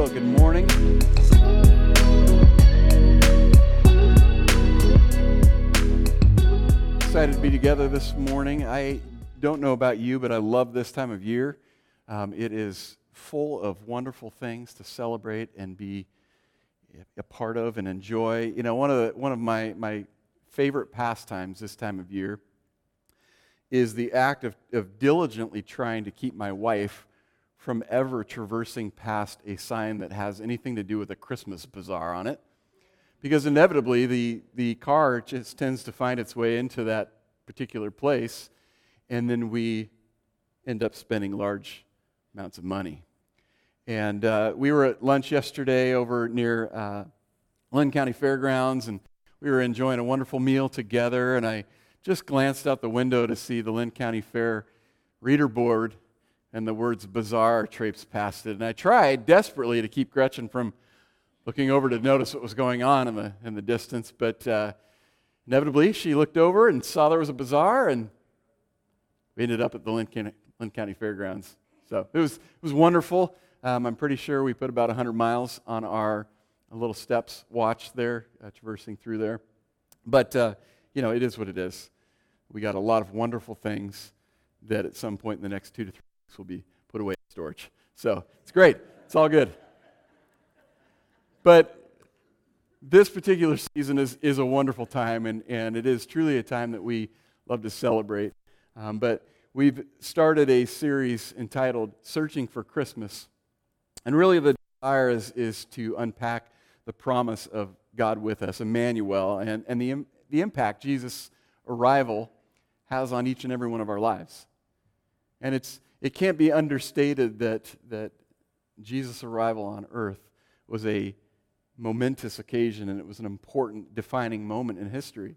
Well, good morning. Excited to be together this morning. I don't know about you, but I love this time of year. Um, it is full of wonderful things to celebrate and be a part of and enjoy. You know, one of, the, one of my, my favorite pastimes this time of year is the act of, of diligently trying to keep my wife from ever traversing past a sign that has anything to do with a Christmas bazaar on it. Because inevitably, the, the car just tends to find its way into that particular place, and then we end up spending large amounts of money. And uh, we were at lunch yesterday over near uh, Linn County Fairgrounds, and we were enjoying a wonderful meal together. And I just glanced out the window to see the Linn County Fair reader board, and the words bazaar traipsed past it. And I tried desperately to keep Gretchen from looking over to notice what was going on in the, in the distance, but uh, inevitably she looked over and saw there was a bazaar, and we ended up at the Linn County, Linn County Fairgrounds. So it was, it was wonderful. Um, I'm pretty sure we put about 100 miles on our little steps watch there, uh, traversing through there. But, uh, you know, it is what it is. We got a lot of wonderful things that at some point in the next two to three will be put away in storage. So it's great. It's all good. But this particular season is, is a wonderful time, and, and it is truly a time that we love to celebrate. Um, but we've started a series entitled Searching for Christmas. And really, the desire is, is to unpack the promise of God with us, Emmanuel, and, and the, the impact Jesus' arrival has on each and every one of our lives. And it's, it can't be understated that, that Jesus' arrival on earth was a momentous occasion and it was an important defining moment in history.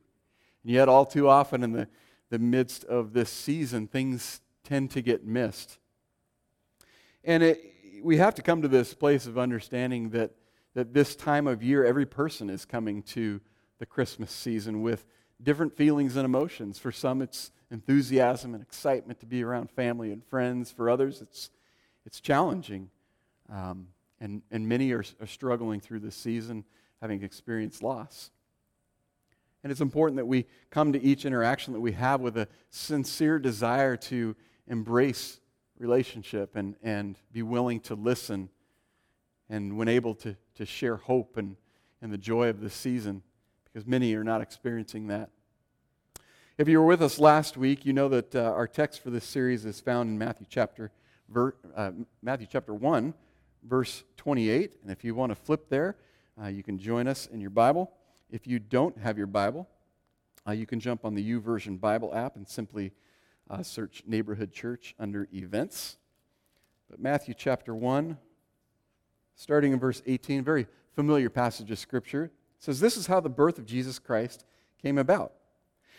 And yet, all too often in the, the midst of this season, things tend to get missed. And it, we have to come to this place of understanding that, that this time of year, every person is coming to the Christmas season with different feelings and emotions. For some, it's enthusiasm and excitement to be around family and friends. For others, it's, it's challenging. Um, and, and many are, are struggling through this season, having experienced loss. And it's important that we come to each interaction that we have with a sincere desire to embrace relationship and, and be willing to listen and when able to, to share hope and, and the joy of this season because many are not experiencing that. If you were with us last week, you know that uh, our text for this series is found in Matthew chapter, ver, uh, Matthew chapter 1, verse 28. And if you want to flip there, uh, you can join us in your Bible. If you don't have your Bible, uh, you can jump on the YouVersion Bible app and simply uh, search Neighborhood Church under events. But Matthew chapter 1, starting in verse 18, very familiar passage of Scripture, says, This is how the birth of Jesus Christ came about.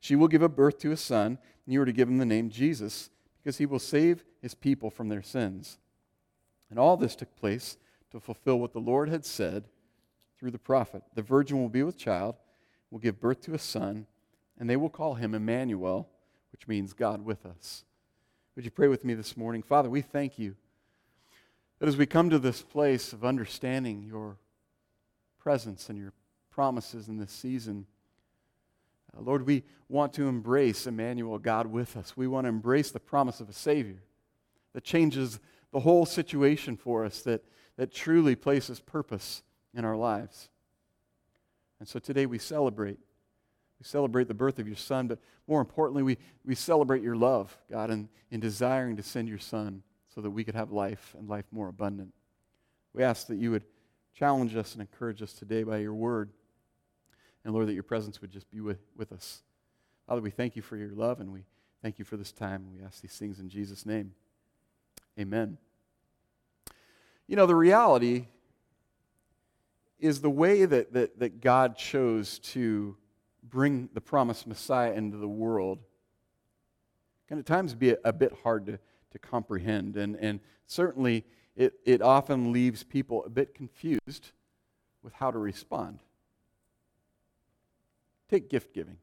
She will give birth to a son, and you are to give him the name Jesus, because he will save his people from their sins. And all this took place to fulfill what the Lord had said through the prophet The virgin will be with child, will give birth to a son, and they will call him Emmanuel, which means God with us. Would you pray with me this morning? Father, we thank you that as we come to this place of understanding your presence and your promises in this season, Uh, Lord, we want to embrace Emmanuel, God with us. We want to embrace the promise of a Savior that changes the whole situation for us, that, that truly places purpose in our lives. And so today we celebrate we celebrate the birth of your son, but more importantly, we, we celebrate your love, God, in, in desiring to send your son so that we could have life and life more abundant. We ask that you would challenge us and encourage us today by your word. And Lord, that your presence would just be with, with us. Father, we thank you for your love and we thank you for this time. We ask these things in Jesus' name. Amen. You know, the reality is the way that, that, that God chose to bring the promised Messiah into the world can at times be a, a bit hard to, to comprehend. And, and certainly, it, it often leaves people a bit confused with how to respond. Take gift giving.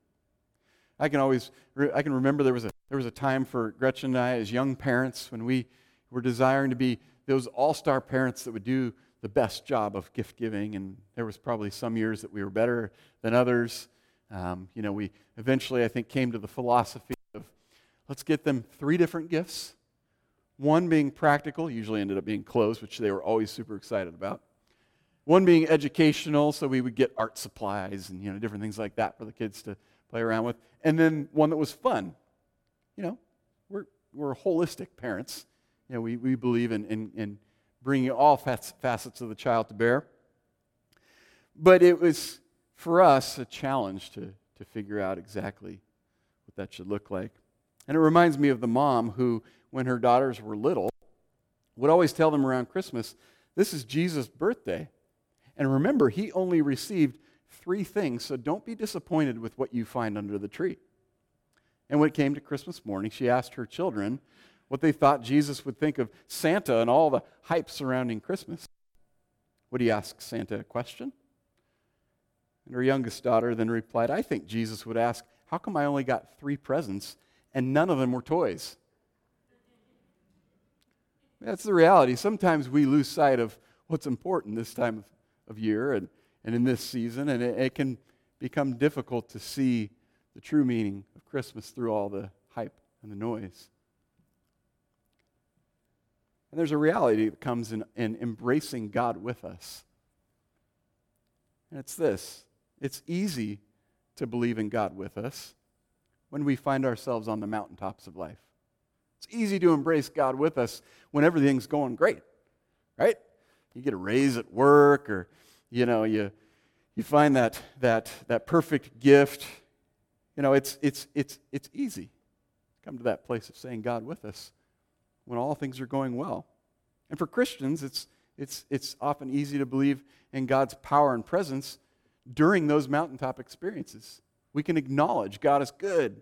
I can always, I can remember there was a, there was a time for Gretchen and I as young parents when we were desiring to be those all star parents that would do the best job of gift giving. And there was probably some years that we were better than others. Um, you know, we eventually, I think, came to the philosophy of let's get them three different gifts. One being practical, usually ended up being clothes, which they were always super excited about. One being educational, so we would get art supplies and you know different things like that for the kids to play around with. And then one that was fun. You know, we're, we're holistic parents. You know, we, we believe in, in, in bringing all facets of the child to bear. But it was, for us, a challenge to, to figure out exactly what that should look like. And it reminds me of the mom who, when her daughters were little, would always tell them around Christmas, This is Jesus' birthday. And remember, he only received three things, so don't be disappointed with what you find under the tree. And when it came to Christmas morning, she asked her children what they thought Jesus would think of Santa and all the hype surrounding Christmas. Would he ask Santa a question? And her youngest daughter then replied, I think Jesus would ask, How come I only got three presents and none of them were toys? That's the reality. Sometimes we lose sight of what's important this time of, of year and and in this season, and it, it can become difficult to see the true meaning of Christmas through all the hype and the noise. And there's a reality that comes in, in embracing God with us. And it's this it's easy to believe in God with us when we find ourselves on the mountaintops of life. It's easy to embrace God with us when everything's going great, right? You get a raise at work, or you know, you, you find that, that, that perfect gift. You know, it's, it's, it's, it's easy come to that place of saying God with us when all things are going well. And for Christians, it's, it's, it's often easy to believe in God's power and presence during those mountaintop experiences. We can acknowledge God is good.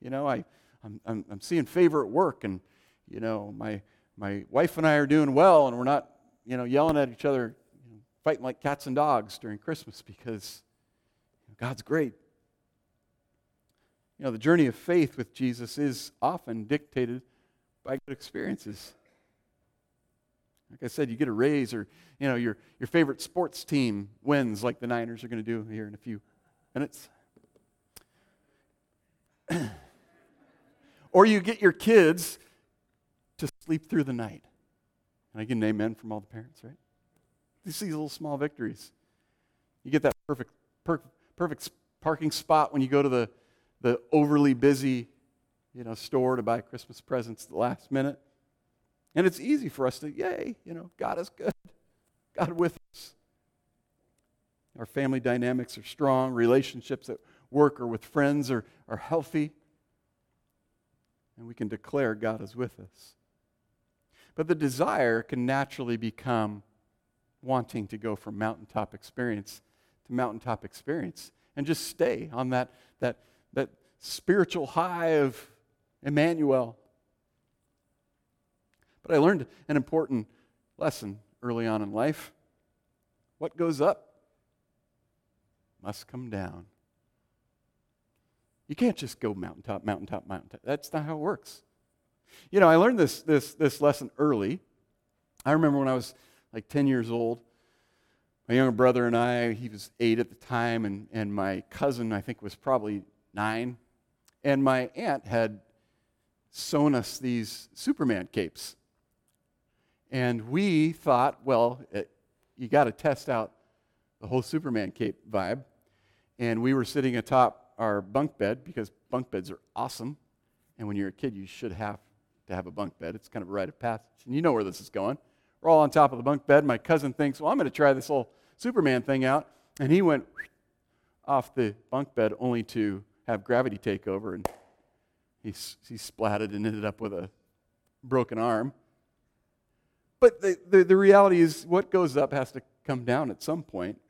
You know, I, I'm, I'm, I'm seeing favor at work, and, you know, my, my wife and I are doing well, and we're not, you know, yelling at each other you know, fighting like cats and dogs during Christmas because God's great. You know, the journey of faith with Jesus is often dictated by good experiences. Like I said, you get a raise, or you know, your, your favorite sports team wins, like the Niners are going to do here in a few minutes. or you get your kids to sleep through the night. And I get an amen from all the parents, right? These little small victories. You get that perfect, per, perfect parking spot when you go to the, the overly busy you know, store to buy Christmas presents at the last minute. And it's easy for us to, yay, you know, God is good. God with us. Our family dynamics are strong. Relationships at work or with friends are, are healthy. And we can declare God is with us. But the desire can naturally become wanting to go from mountaintop experience to mountaintop experience and just stay on that, that, that spiritual high of Emmanuel. But I learned an important lesson early on in life. What goes up must come down. You can't just go mountaintop, mountaintop, mountaintop. That's not how it works. You know, I learned this, this, this lesson early. I remember when I was like 10 years old. My younger brother and I, he was eight at the time, and, and my cousin, I think, was probably nine. And my aunt had sewn us these Superman capes. And we thought, well, it, you got to test out the whole Superman cape vibe. And we were sitting atop our bunk bed because bunk beds are awesome. And when you're a kid, you should have to have a bunk bed. It's kind of a rite of passage. And you know where this is going. We're all on top of the bunk bed. My cousin thinks, well, I'm going to try this whole Superman thing out. And he went off the bunk bed only to have gravity take over. And he, he splatted and ended up with a broken arm. But the, the, the reality is, what goes up has to come down at some point.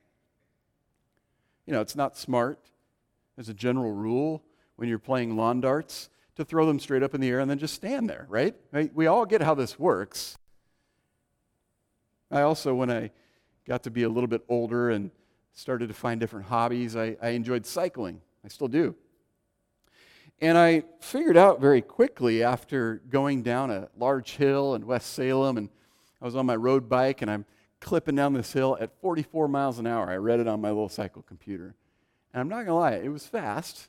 You know, it's not smart, as a general rule, when you're playing lawn darts, to throw them straight up in the air and then just stand there, right? We all get how this works. I also, when I got to be a little bit older and started to find different hobbies, I, I enjoyed cycling. I still do. And I figured out very quickly after going down a large hill in West Salem, and I was on my road bike and I'm clipping down this hill at 44 miles an hour. I read it on my little cycle computer. And I'm not going to lie, it was fast.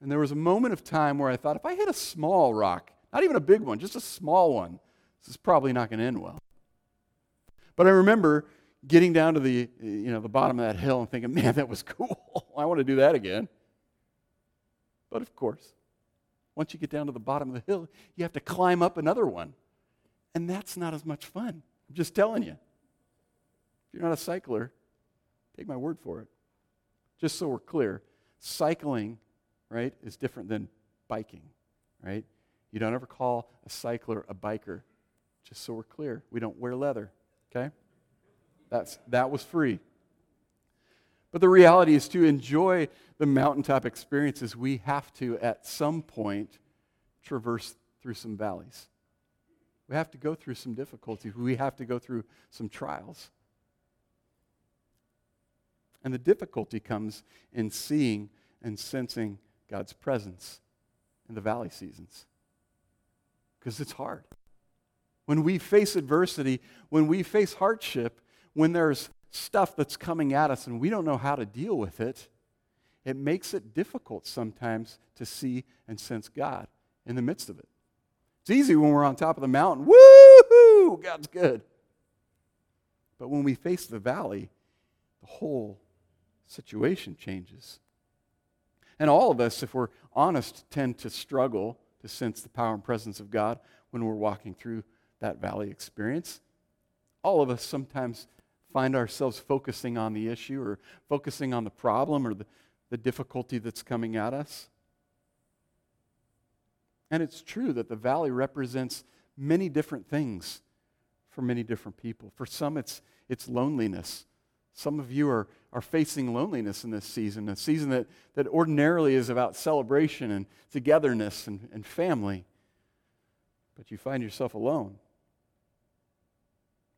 And there was a moment of time where I thought, if I hit a small rock, not even a big one, just a small one, this is probably not going to end well. But I remember getting down to the, you know, the bottom of that hill and thinking, man, that was cool. I want to do that again. But of course, once you get down to the bottom of the hill, you have to climb up another one. And that's not as much fun. I'm just telling you. If you're not a cycler, take my word for it. Just so we're clear, cycling, right, is different than biking, right? You don't ever call a cycler a biker. Just so we're clear, we don't wear leather, okay? That's, that was free. But the reality is to enjoy the mountaintop experiences, we have to, at some point, traverse through some valleys. We have to go through some difficulties. We have to go through some trials. And the difficulty comes in seeing and sensing God's presence in the valley seasons. Because it's hard. When we face adversity, when we face hardship, when there's stuff that's coming at us and we don't know how to deal with it, it makes it difficult sometimes to see and sense God in the midst of it. It's easy when we're on top of the mountain. Woohoo! God's good. But when we face the valley, the whole situation changes. And all of us, if we're honest, tend to struggle to sense the power and presence of God when we're walking through that valley experience. All of us sometimes find ourselves focusing on the issue or focusing on the problem or the, the difficulty that's coming at us. And it's true that the valley represents many different things for many different people. For some, it's, it's loneliness. Some of you are, are facing loneliness in this season, a season that, that ordinarily is about celebration and togetherness and, and family. But you find yourself alone.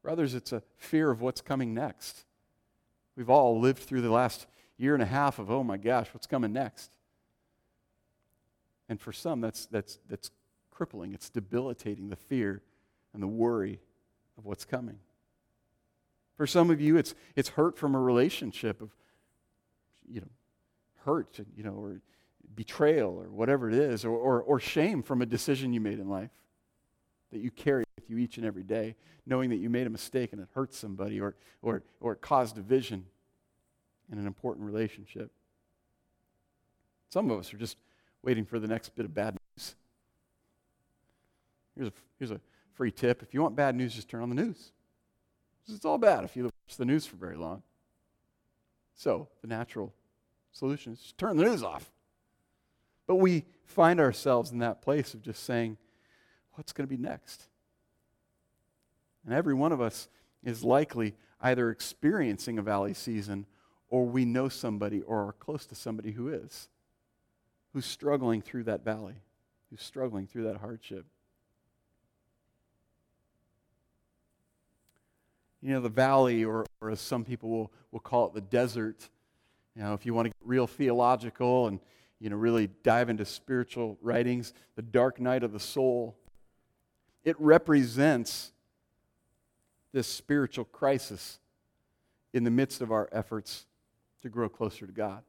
Brothers, it's a fear of what's coming next. We've all lived through the last year and a half of, oh my gosh, what's coming next? And for some, that's, that's, that's crippling, it's debilitating the fear and the worry of what's coming. For some of you, it's, it's hurt from a relationship of, you know, hurt, you know, or betrayal or whatever it is, or, or, or shame from a decision you made in life that you carry with you each and every day, knowing that you made a mistake and it hurt somebody or, or, or it caused division in an important relationship. Some of us are just waiting for the next bit of bad news. Here's a, here's a free tip. If you want bad news, just turn on the news. It's all bad if you watch the news for very long. So, the natural solution is turn the news off. But we find ourselves in that place of just saying, what's going to be next? And every one of us is likely either experiencing a valley season or we know somebody or are close to somebody who is, who's struggling through that valley, who's struggling through that hardship. You know, the valley, or, or as some people will, will call it, the desert. You know, if you want to get real theological and, you know, really dive into spiritual writings, the dark night of the soul it represents this spiritual crisis in the midst of our efforts to grow closer to God.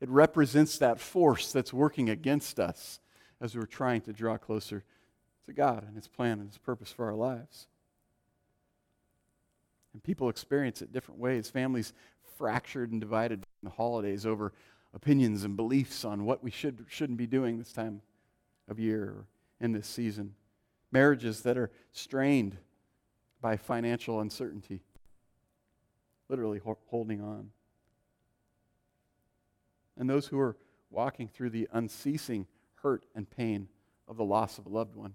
It represents that force that's working against us as we're trying to draw closer to God and His plan and His purpose for our lives. And people experience it different ways. Families fractured and divided in the holidays over opinions and beliefs on what we should shouldn't be doing this time of year or in this season marriages that are strained by financial uncertainty, literally holding on. And those who are walking through the unceasing hurt and pain of the loss of a loved one,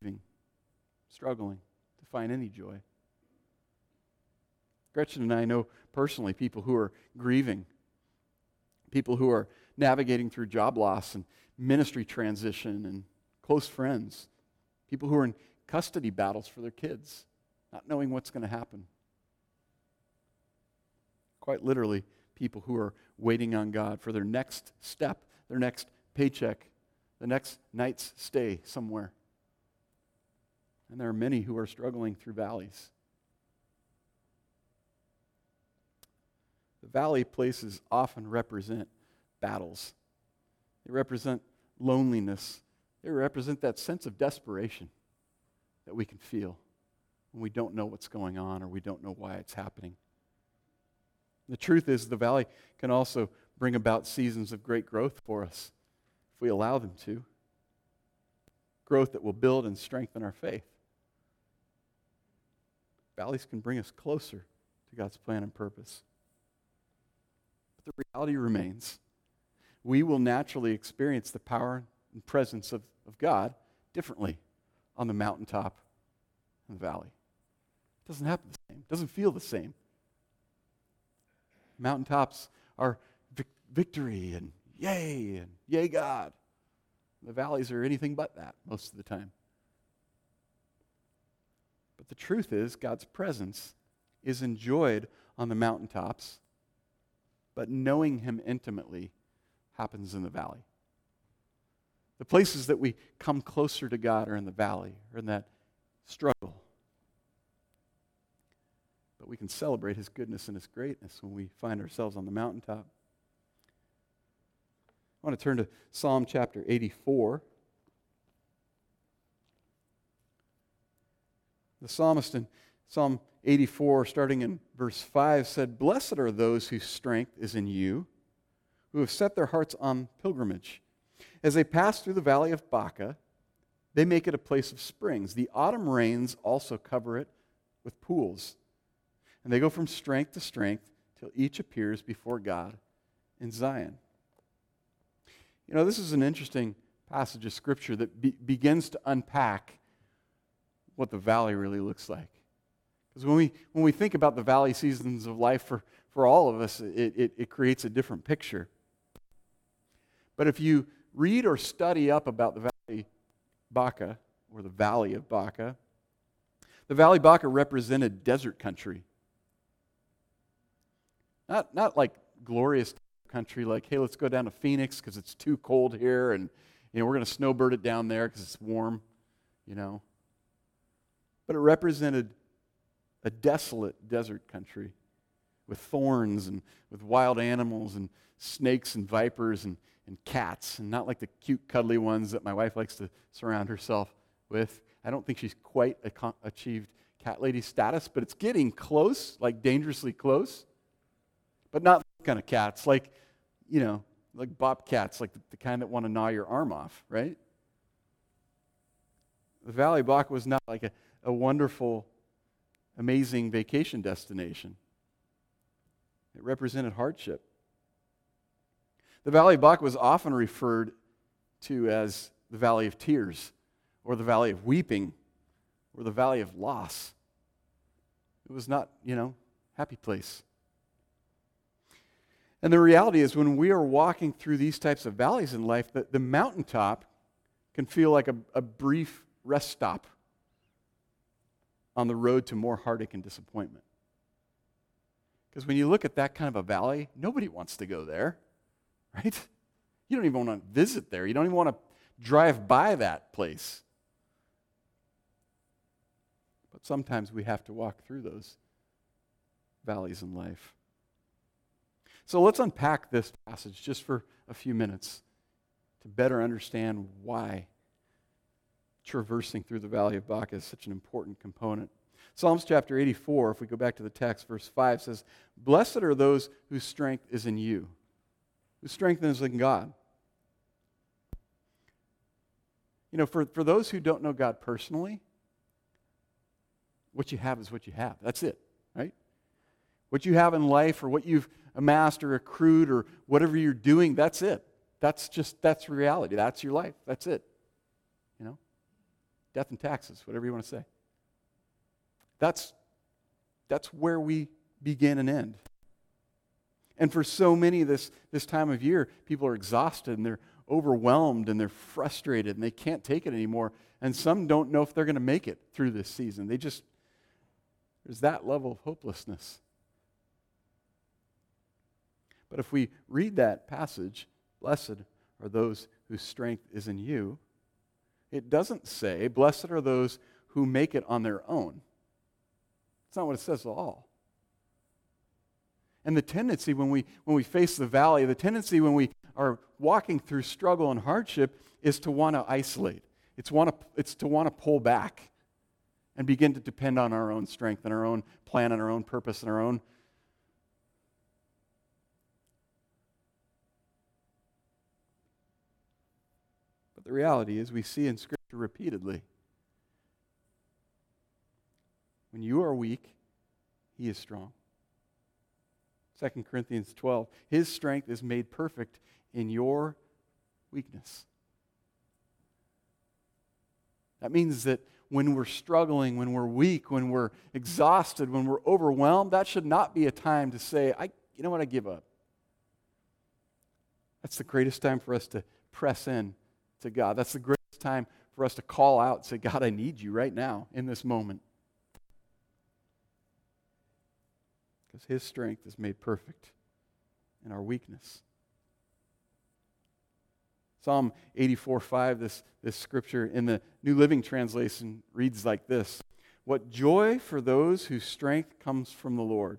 grieving, struggling to find any joy. Gretchen and I know personally people who are grieving, people who are navigating through job loss and ministry transition and close friends, people who are in custody battles for their kids, not knowing what's going to happen. Quite literally, people who are waiting on God for their next step, their next paycheck, the next night's stay somewhere. And there are many who are struggling through valleys. Valley places often represent battles, they represent loneliness, they represent that sense of desperation that we can feel when we don't know what's going on or we don't know why it's happening. The truth is, the valley can also bring about seasons of great growth for us if we allow them to. Growth that will build and strengthen our faith. Valleys can bring us closer to God's plan and purpose. The reality remains we will naturally experience the power and presence of, of God differently on the mountaintop and the valley. It doesn't happen the same, it doesn't feel the same. Mountaintops are vic- victory and yay and yay God. The valleys are anything but that most of the time. But the truth is, God's presence is enjoyed on the mountaintops, but knowing Him intimately happens in the valley. The places that we come closer to God are in the valley, or in that struggle. But we can celebrate His goodness and His greatness when we find ourselves on the mountaintop. I want to turn to Psalm chapter 84. The psalmist in Psalm 84, starting in verse 5, said, Blessed are those whose strength is in you, who have set their hearts on pilgrimage. As they pass through the valley of Baca, they make it a place of springs. The autumn rains also cover it with pools. And they go from strength to strength till each appears before God in Zion. You know, this is an interesting passage of Scripture that be- begins to unpack what the valley really looks like. Because when we, when we think about the valley seasons of life for, for all of us, it, it, it creates a different picture. But if you read or study up about the valley Baca, or the valley of Baca, the valley Baca represented desert country. Not, not like glorious country, like, hey, let's go down to Phoenix because it's too cold here, and you know, we're going to snowbird it down there because it's warm, you know. But it represented a desolate desert country with thorns and with wild animals and snakes and vipers and, and cats, and not like the cute, cuddly ones that my wife likes to surround herself with. I don't think she's quite achieved cat lady status, but it's getting close, like dangerously close. But not kind of cats, like, you know, like bobcats, like the, the kind that want to gnaw your arm off, right? The Valley Baca was not like a, a wonderful, amazing vacation destination. It represented hardship. The Valley of Baca was often referred to as the Valley of Tears, or the Valley of Weeping, or the Valley of Loss. It was not, you know, happy place. And the reality is, when we are walking through these types of valleys in life, the, the mountaintop can feel like a, a brief rest stop on the road to more heartache and disappointment. Because when you look at that kind of a valley, nobody wants to go there, right? You don't even want to visit there. You don't even want to drive by that place. But sometimes we have to walk through those valleys in life. So let's unpack this passage just for a few minutes to better understand why traversing through the valley of Baca is such an important component. Psalms chapter 84, if we go back to the text, verse 5 says, Blessed are those whose strength is in you, whose strength is in God. You know, for, for those who don't know God personally, what you have is what you have. That's it, right? What you have in life or what you've amassed or accrued or whatever you're doing, that's it. That's just, that's reality. That's your life. That's it. You know? Death and taxes, whatever you want to say. That's, that's where we begin and end. And for so many this, this time of year, people are exhausted and they're overwhelmed and they're frustrated and they can't take it anymore. And some don't know if they're going to make it through this season. They just, there's that level of hopelessness. But if we read that passage, blessed are those whose strength is in you, it doesn't say, blessed are those who make it on their own. That's not what it says at all. And the tendency when we, when we face the valley, the tendency when we are walking through struggle and hardship is to want to isolate. It's, want to, it's to want to pull back and begin to depend on our own strength and our own plan and our own purpose and our own. The reality is, we see in Scripture repeatedly when you are weak, He is strong. 2 Corinthians 12. His strength is made perfect in your weakness. That means that when we're struggling, when we're weak, when we're exhausted, when we're overwhelmed, that should not be a time to say, I, you know what, I give up. That's the greatest time for us to press in to God. That's the greatest time for us to call out say, God, I need you right now in this moment. Because his strength is made perfect in our weakness. Psalm 84 5, this, this scripture in the New Living Translation reads like this What joy for those whose strength comes from the Lord,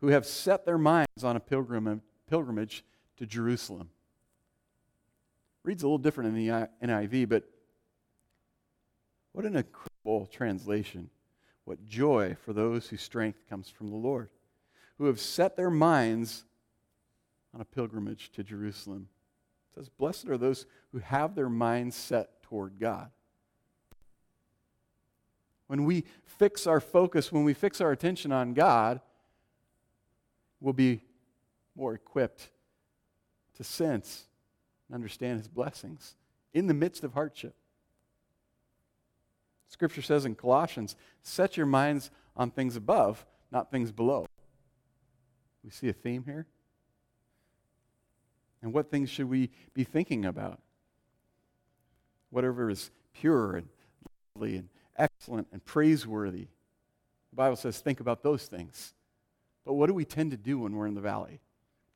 who have set their minds on a pilgrim, pilgrimage to Jerusalem. Reads a little different in the NIV, but what an incredible translation. What joy for those whose strength comes from the Lord, who have set their minds on a pilgrimage to Jerusalem. It says, Blessed are those who have their minds set toward God. When we fix our focus, when we fix our attention on God, we'll be more equipped to sense and understand His blessings in the midst of hardship. Scripture says in Colossians, set your minds on things above, not things below. We see a theme here. And what things should we be thinking about? Whatever is pure and lovely and excellent and praiseworthy. The Bible says, think about those things. But what do we tend to do when we're in the valley?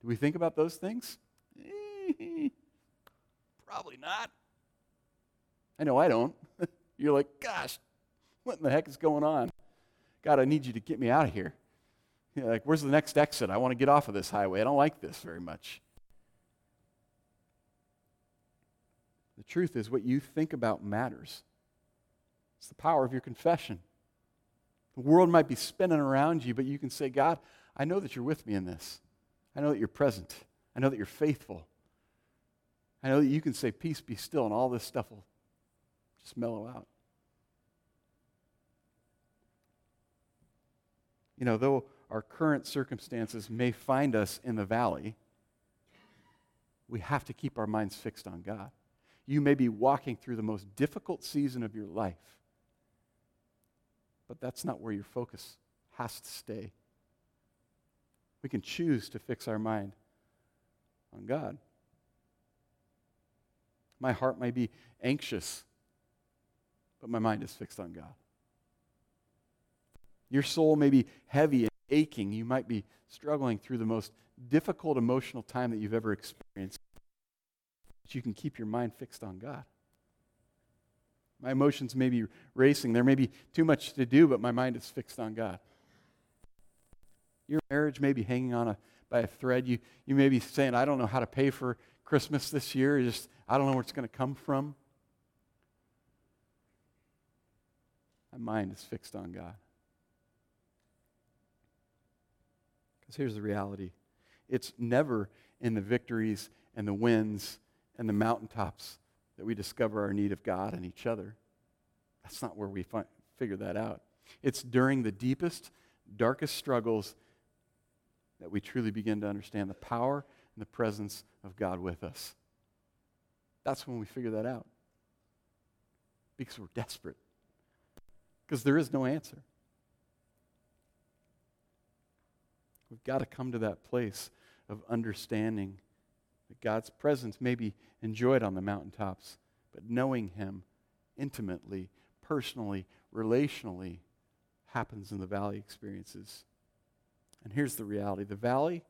Do we think about those things? Probably not. I know I don't. You're like, gosh, what in the heck is going on? God, I need you to get me out of here. You're like, where's the next exit? I want to get off of this highway. I don't like this very much. The truth is, what you think about matters. It's the power of your confession. The world might be spinning around you, but you can say, God, I know that you're with me in this. I know that you're present. I know that you're faithful. I know that you can say, Peace be still, and all this stuff will just mellow out. You know, though our current circumstances may find us in the valley, we have to keep our minds fixed on God. You may be walking through the most difficult season of your life, but that's not where your focus has to stay. We can choose to fix our mind on God. My heart may be anxious but my mind is fixed on God. Your soul may be heavy and aching. You might be struggling through the most difficult emotional time that you've ever experienced. But you can keep your mind fixed on God. My emotions may be racing. There may be too much to do, but my mind is fixed on God. Your marriage may be hanging on a, by a thread. You, you may be saying, I don't know how to pay for Christmas this year. Just, I don't know where it's going to come from. My mind is fixed on God. Because here's the reality it's never in the victories and the wins and the mountaintops that we discover our need of God and each other. That's not where we find, figure that out. It's during the deepest, darkest struggles that we truly begin to understand the power and the presence of God with us. That's when we figure that out. Because we're desperate because there is no answer. We've got to come to that place of understanding that God's presence may be enjoyed on the mountaintops, but knowing Him intimately, personally, relationally happens in the valley experiences. And here's the reality the valley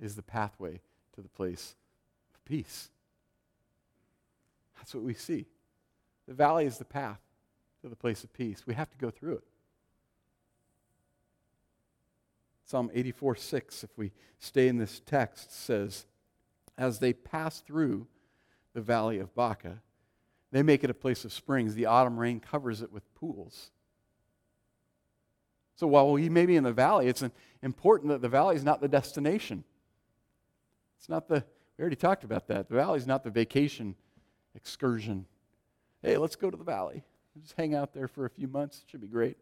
is the pathway to the place of peace. That's what we see. The valley is the path to the place of peace. We have to go through it. Psalm 84 6, if we stay in this text, says, As they pass through the valley of Baca, they make it a place of springs. The autumn rain covers it with pools. So while we may be in the valley, it's important that the valley is not the destination. It's not the, we already talked about that. The valley is not the vacation excursion. Hey, let's go to the valley. Just hang out there for a few months. It should be great.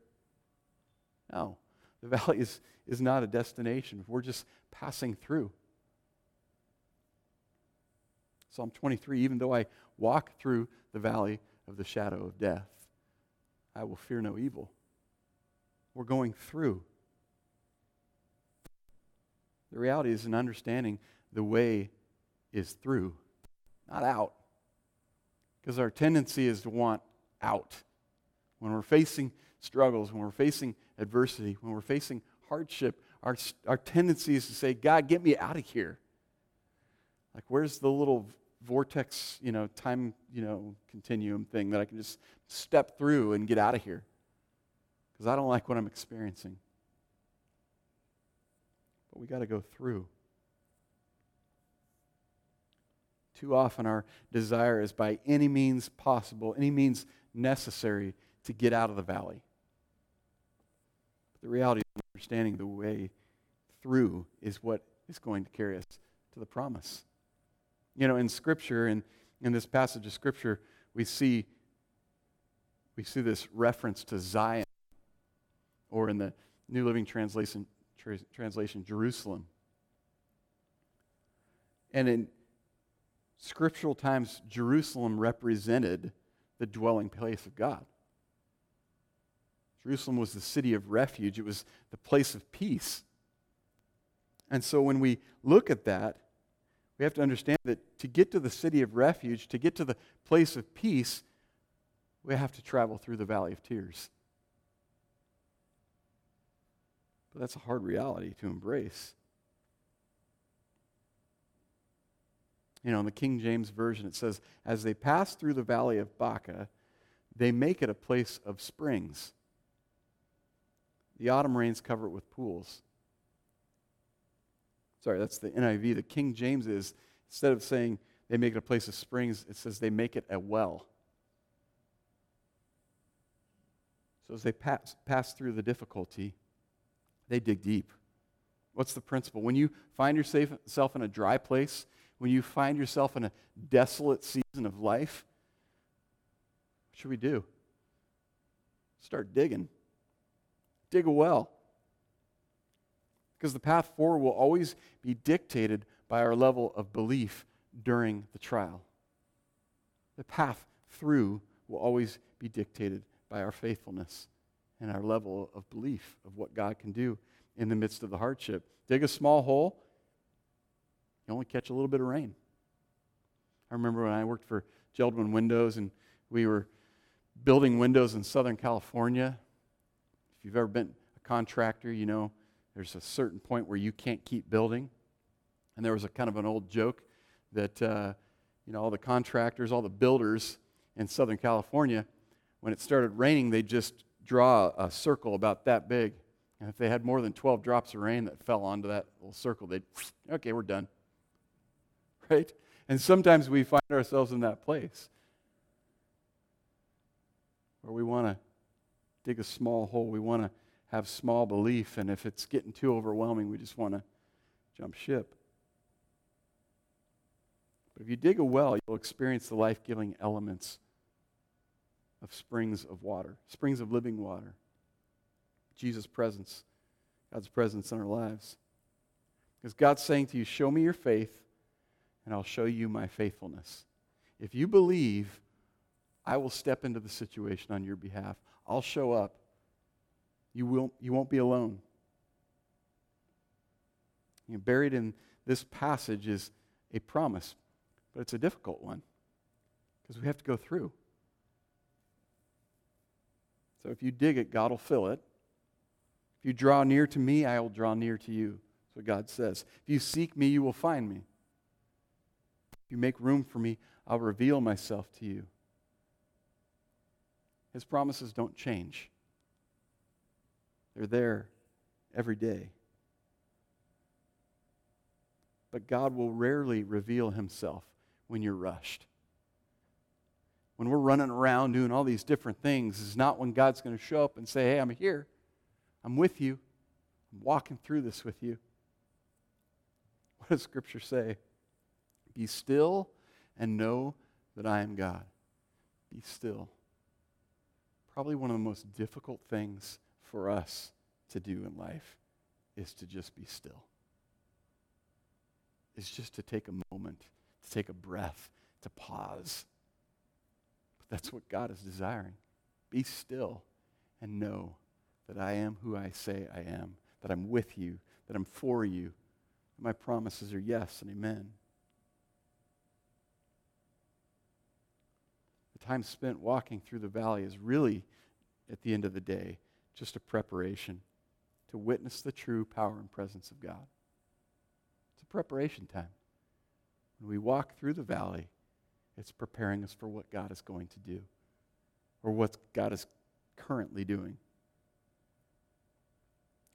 No, the valley is, is not a destination. We're just passing through. Psalm 23 Even though I walk through the valley of the shadow of death, I will fear no evil. We're going through. The reality is, in understanding the way is through, not out. Because our tendency is to want out. When we're facing struggles, when we're facing adversity, when we're facing hardship, our, our tendency is to say, God, get me out of here. Like, where's the little vortex, you know, time, you know, continuum thing that I can just step through and get out of here? Because I don't like what I'm experiencing. But we got to go through. Too often, our desire is by any means possible, any means necessary to get out of the valley. But the reality of understanding the way through is what is going to carry us to the promise. You know, in Scripture, in, in this passage of Scripture, we see, we see this reference to Zion, or in the New Living Translation, translation Jerusalem. And in scriptural times, Jerusalem represented the dwelling place of God. Jerusalem was the city of refuge, it was the place of peace. And so when we look at that, we have to understand that to get to the city of refuge, to get to the place of peace, we have to travel through the valley of tears. But that's a hard reality to embrace. You know, in the King James Version, it says, As they pass through the valley of Baca, they make it a place of springs. The autumn rains cover it with pools. Sorry, that's the NIV. The King James is, instead of saying they make it a place of springs, it says they make it a well. So as they pass, pass through the difficulty, they dig deep. What's the principle? When you find yourself in a dry place, when you find yourself in a desolate season of life, what should we do? Start digging. Dig a well. Because the path forward will always be dictated by our level of belief during the trial. The path through will always be dictated by our faithfulness and our level of belief of what God can do in the midst of the hardship. Dig a small hole, you only catch a little bit of rain. I remember when I worked for Jeld-Wen Windows and we were building windows in Southern California. If you've ever been a contractor, you know there's a certain point where you can't keep building. And there was a kind of an old joke that, uh, you know, all the contractors, all the builders in Southern California, when it started raining, they just draw a circle about that big. And if they had more than 12 drops of rain that fell onto that little circle, they'd, okay, we're done right? And sometimes we find ourselves in that place where we want to dig a small hole. We want to have small belief, and if it's getting too overwhelming, we just want to jump ship. But if you dig a well, you'll experience the life giving elements of springs of water, springs of living water. Jesus' presence, God's presence in our lives. Because God's saying to you, Show me your faith, and I'll show you my faithfulness. If you believe, I will step into the situation on your behalf. I'll show up. You, will, you won't be alone. You know, buried in this passage is a promise, but it's a difficult one because we have to go through. So if you dig it, God will fill it. If you draw near to me, I will draw near to you. That's what God says. If you seek me, you will find me. You make room for me, I'll reveal myself to you. His promises don't change, they're there every day. But God will rarely reveal himself when you're rushed. When we're running around doing all these different things, is not when God's going to show up and say, Hey, I'm here. I'm with you. I'm walking through this with you. What does Scripture say? Be still and know that I am God. Be still. Probably one of the most difficult things for us to do in life is to just be still. Is just to take a moment, to take a breath, to pause. But that's what God is desiring. Be still and know that I am who I say I am, that I'm with you, that I'm for you. My promises are yes and amen. The time spent walking through the valley is really, at the end of the day, just a preparation to witness the true power and presence of God. It's a preparation time. When we walk through the valley, it's preparing us for what God is going to do or what God is currently doing.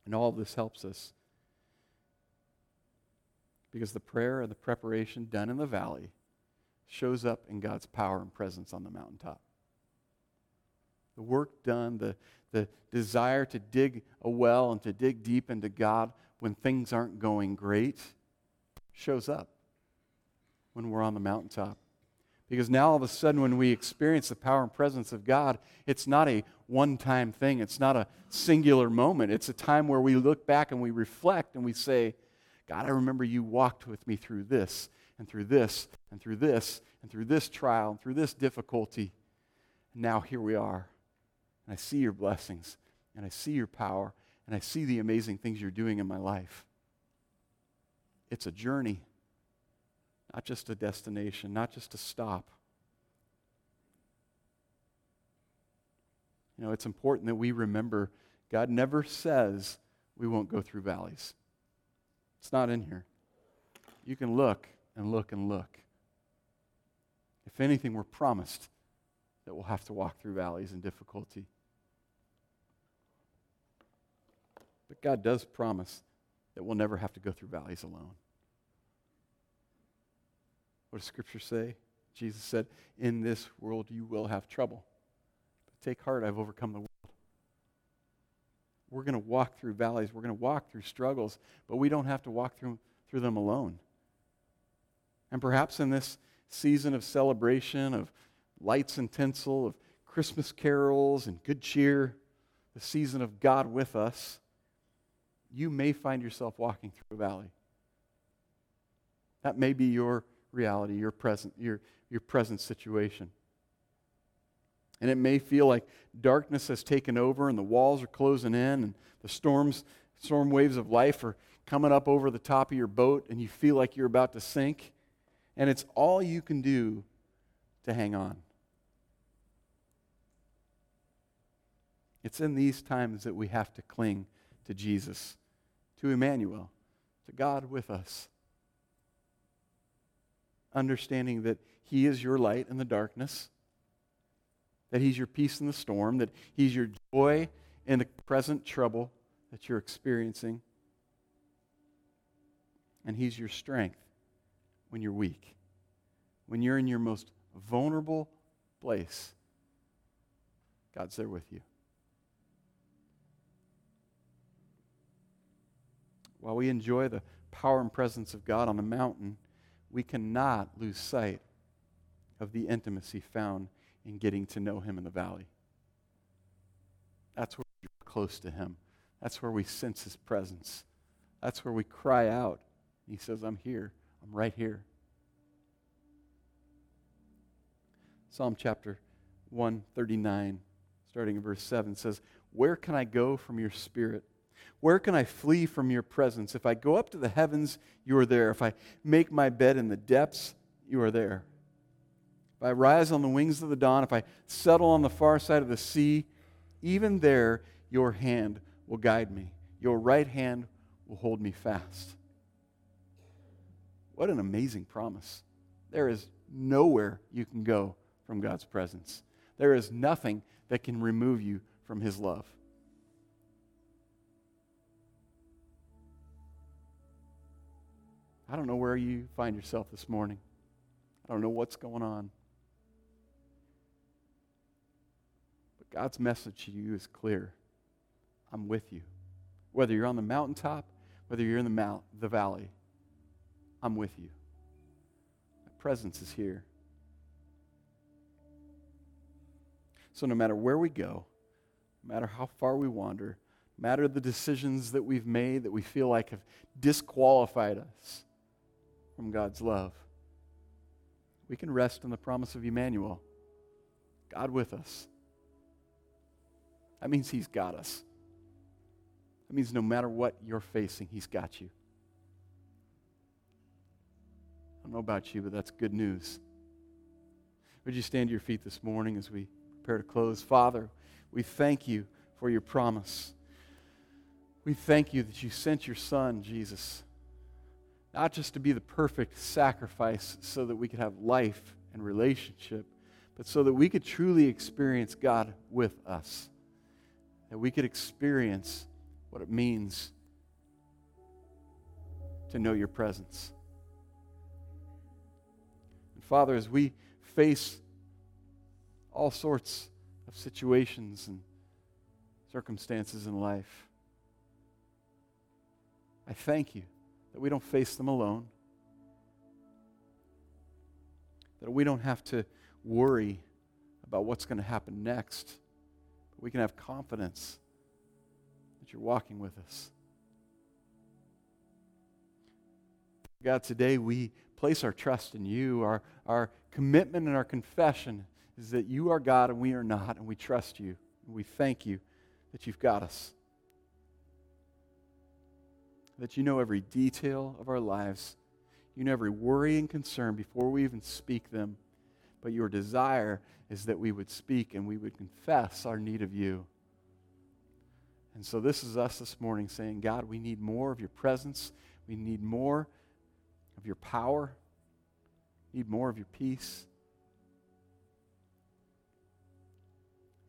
And all of this helps us because the prayer and the preparation done in the valley shows up in God's power and presence on the mountaintop. The work done, the, the desire to dig a well and to dig deep into God when things aren't going great shows up when we're on the mountaintop. Because now all of a sudden, when we experience the power and presence of God, it's not a one time thing, it's not a singular moment. It's a time where we look back and we reflect and we say, God, I remember you walked with me through this and through this and through this and through this trial and through this difficulty. And now here we are. And I see your blessings and I see your power and I see the amazing things you're doing in my life. It's a journey, not just a destination, not just a stop. You know, it's important that we remember God never says we won't go through valleys. It's not in here. You can look and look and look. If anything, we're promised that we'll have to walk through valleys and difficulty. But God does promise that we'll never have to go through valleys alone. What does Scripture say? Jesus said, In this world you will have trouble. But take heart, I've overcome the world. We're going to walk through valleys, we're going to walk through struggles, but we don't have to walk through, through them alone. And perhaps in this season of celebration, of lights and tinsel, of Christmas carols and good cheer, the season of God with us, you may find yourself walking through a valley. That may be your reality, your present, your, your present situation. And it may feel like darkness has taken over and the walls are closing in and the storms, storm waves of life are coming up over the top of your boat and you feel like you're about to sink. And it's all you can do to hang on. It's in these times that we have to cling to Jesus, to Emmanuel, to God with us. Understanding that He is your light in the darkness, that He's your peace in the storm, that He's your joy in the present trouble that you're experiencing, and He's your strength when you're weak, when you're in your most vulnerable place. God's there with you. While we enjoy the power and presence of God on the mountain, we cannot lose sight of the intimacy found in getting to know Him in the valley. That's where we're close to Him. That's where we sense His presence. That's where we cry out. He says, I'm here. I'm right here. Psalm chapter 139, starting in verse 7, says, Where can I go from your spirit? Where can I flee from your presence? If I go up to the heavens, you are there. If I make my bed in the depths, you are there. If I rise on the wings of the dawn, if I settle on the far side of the sea, even there your hand will guide me. Your right hand will hold me fast. What an amazing promise. There is nowhere you can go from God's presence. There is nothing that can remove you from His love. I don't know where you find yourself this morning. I don't know what's going on. But God's message to you is clear I'm with you. Whether you're on the mountaintop, whether you're in the, mount, the valley, I'm with you. My presence is here. So, no matter where we go, no matter how far we wander, no matter the decisions that we've made that we feel like have disqualified us, from God's love. We can rest in the promise of Emmanuel, God with us. That means He's got us. That means no matter what you're facing, He's got you. Don't know about you, but that's good news. Would you stand to your feet this morning as we prepare to close? Father, we thank you for your promise. We thank you that you sent your Son, Jesus not just to be the perfect sacrifice so that we could have life and relationship, but so that we could truly experience God with us. That we could experience what it means to know your presence. Father, as we face all sorts of situations and circumstances in life, I thank you that we don't face them alone, that we don't have to worry about what's going to happen next. But we can have confidence that you're walking with us. God, today we place our trust in you. Our, our commitment and our confession is that you are God and we are not, and we trust you. And we thank you that you've got us that you know every detail of our lives. You know every worry and concern before we even speak them. But your desire is that we would speak and we would confess our need of you. And so this is us this morning saying, God, we need more of your presence. We need more your power. Need more of your peace.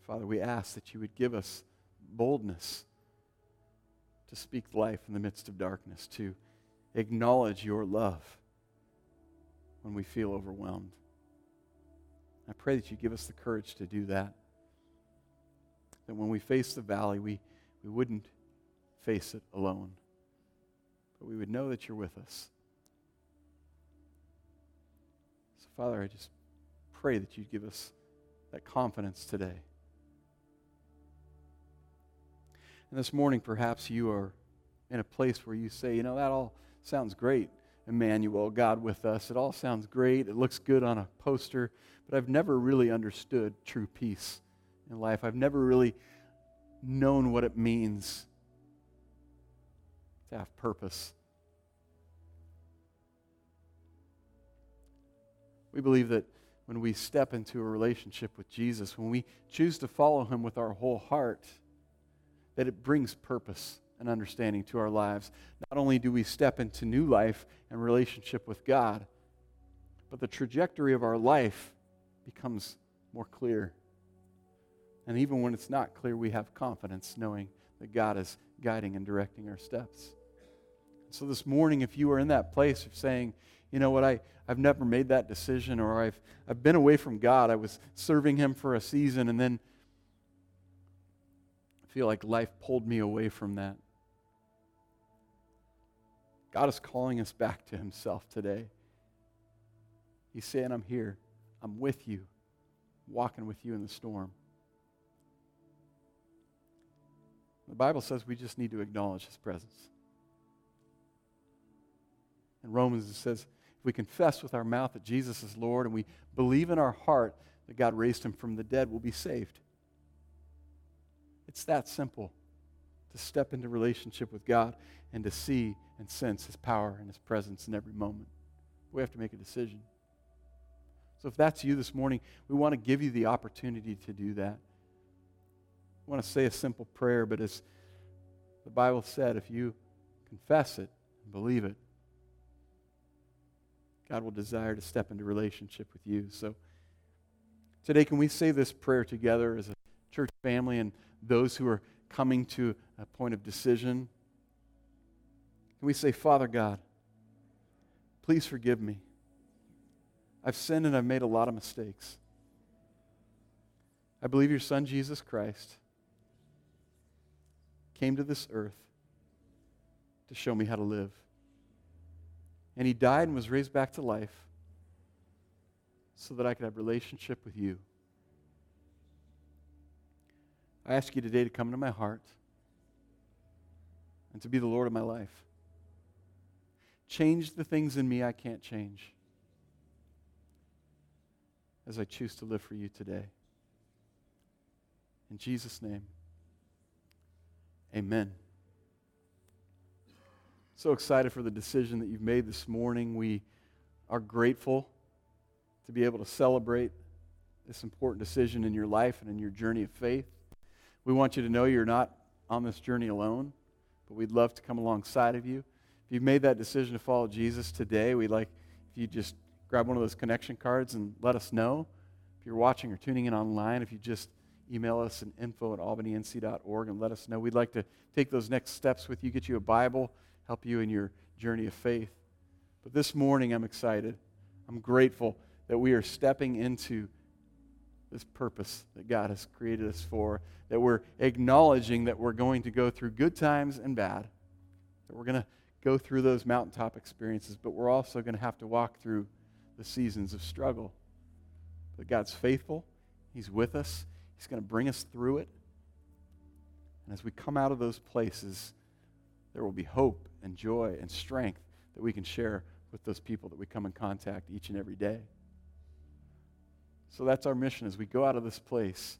Father, we ask that you would give us boldness to speak life in the midst of darkness, to acknowledge your love when we feel overwhelmed. I pray that you give us the courage to do that. That when we face the valley, we, we wouldn't face it alone, but we would know that you're with us. Father, I just pray that you give us that confidence today. And this morning, perhaps you are in a place where you say, you know, that all sounds great, Emmanuel, God with us. It all sounds great. It looks good on a poster, but I've never really understood true peace in life. I've never really known what it means to have purpose. We believe that when we step into a relationship with Jesus, when we choose to follow him with our whole heart, that it brings purpose and understanding to our lives. Not only do we step into new life and relationship with God, but the trajectory of our life becomes more clear. And even when it's not clear, we have confidence knowing that God is guiding and directing our steps. So this morning, if you are in that place of saying, you know what, I, I've never made that decision, or I've, I've been away from God, I was serving Him for a season, and then I feel like life pulled me away from that. God is calling us back to Himself today. He's saying, I'm here. I'm with you, walking with you in the storm. The Bible says we just need to acknowledge His presence. In Romans, it says, we confess with our mouth that Jesus is Lord and we believe in our heart that God raised him from the dead, we'll be saved. It's that simple. to step into relationship with God and to see and sense His power and His presence in every moment. We have to make a decision. So if that's you this morning, we want to give you the opportunity to do that. I want to say a simple prayer, but as the Bible said, if you confess it and believe it, God will desire to step into relationship with you. So today, can we say this prayer together as a church family and those who are coming to a point of decision? Can we say, Father God, please forgive me. I've sinned and I've made a lot of mistakes. I believe your Son, Jesus Christ, came to this earth to show me how to live. And he died and was raised back to life so that I could have relationship with you. I ask you today to come into my heart and to be the Lord of my life. Change the things in me I can't change as I choose to live for you today. In Jesus' name, amen. So excited for the decision that you've made this morning. We are grateful to be able to celebrate this important decision in your life and in your journey of faith. We want you to know you're not on this journey alone, but we'd love to come alongside of you. If you've made that decision to follow Jesus today, we'd like if you just grab one of those connection cards and let us know. If you're watching or tuning in online, if you just email us at info at albanync.org and let us know. We'd like to take those next steps with you, get you a Bible, help you in your journey of faith. But this morning, I'm excited. I'm grateful that we are stepping into this purpose that God has created us for, that we're acknowledging that we're going to go through good times and bad, that we're going to go through those mountaintop experiences, but we're also going to have to walk through the seasons of struggle. But God's faithful, He's with us, He's going to bring us through it. And as we come out of those places, there will be hope and joy and strength that we can share with those people that we come in contact each and every day. So that's our mission as we go out of this place,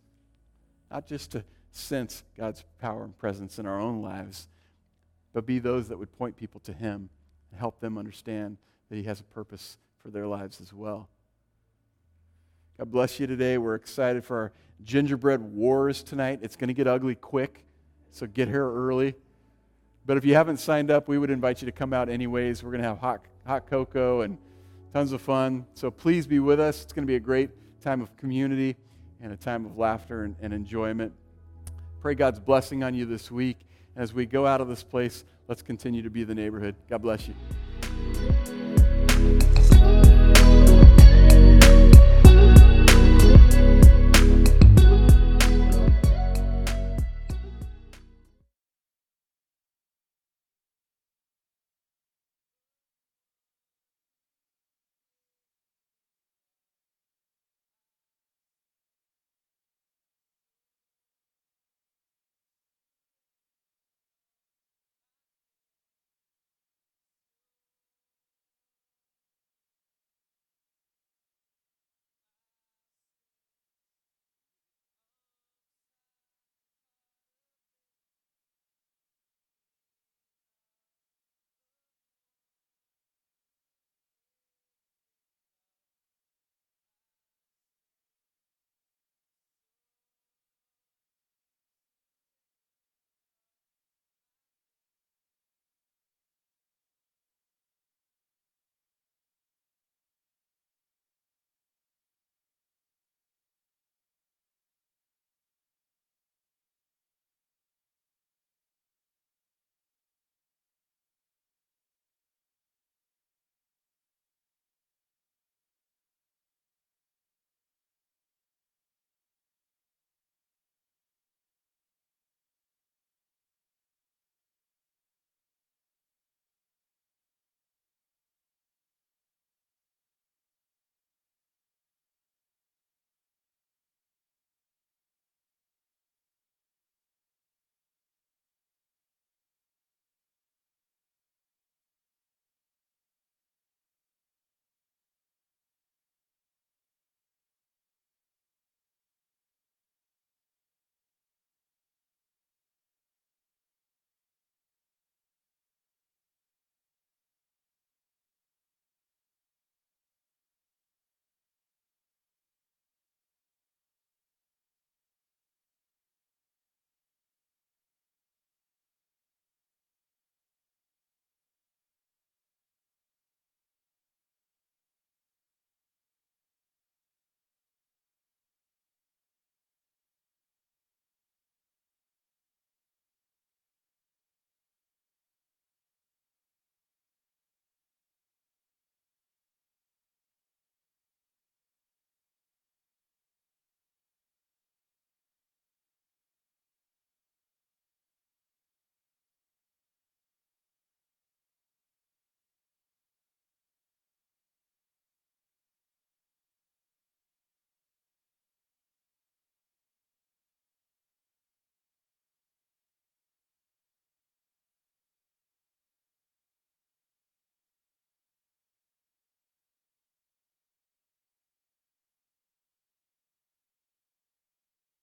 not just to sense God's power and presence in our own lives, but be those that would point people to Him and help them understand that He has a purpose for their lives as well. God bless you today. We're excited for our gingerbread wars tonight. It's going to get ugly quick, so get here early. But if you haven't signed up, we would invite you to come out anyways. We're going to have hot, hot cocoa and tons of fun. So please be with us. It's going to be a great time of community and a time of laughter and, and enjoyment. Pray God's blessing on you this week. As we go out of this place, let's continue to be the neighborhood. God bless you.